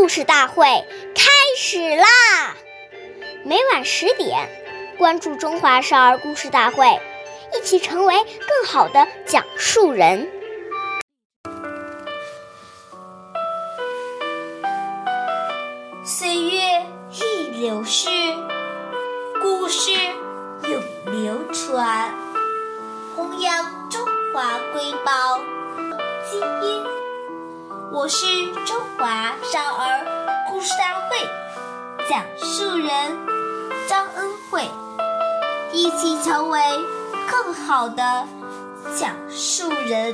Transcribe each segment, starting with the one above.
故事大会开始啦！每晚十点，关注《中华少儿故事大会》，一起成为更好的讲述人。岁月易流逝，故事永流传，弘扬中华瑰宝基因。我是中华少儿故事大会讲述人张恩惠，一起成为更好的讲述人。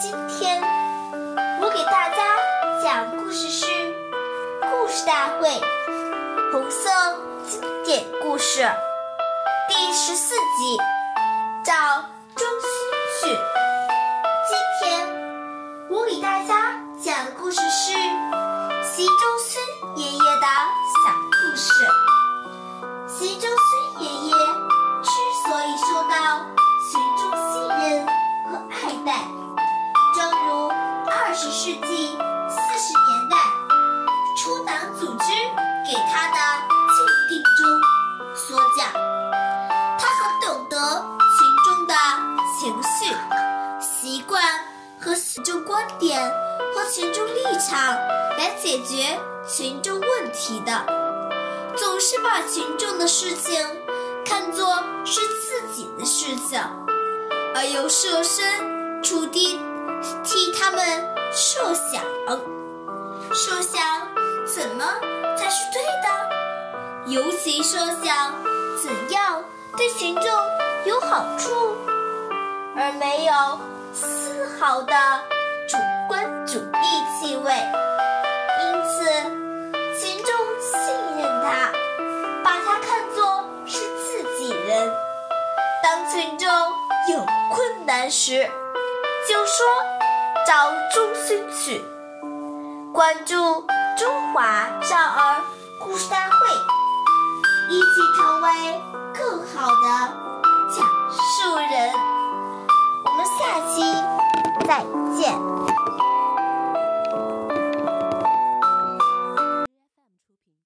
今天我给大家讲故事是。故事大会，红色经典故事第十四集，找周星去。十世纪四十年代。初党组织给他的鉴定中所讲，他很懂得群众的情绪、习惯和群众观点和群众立场来解决群众问题的，总是把群众的事情看作是自己的事情，而又设身处地替他们设想，设想。怎么才是对的？尤其设想怎样对群众有好处，而没有丝毫的主观主义气味。因此，群众信任他，把他看作是自己人。当群众有困难时，就说找中心去，关注。中华少儿故事大会，一起成为更好的讲述人。我们下期再见。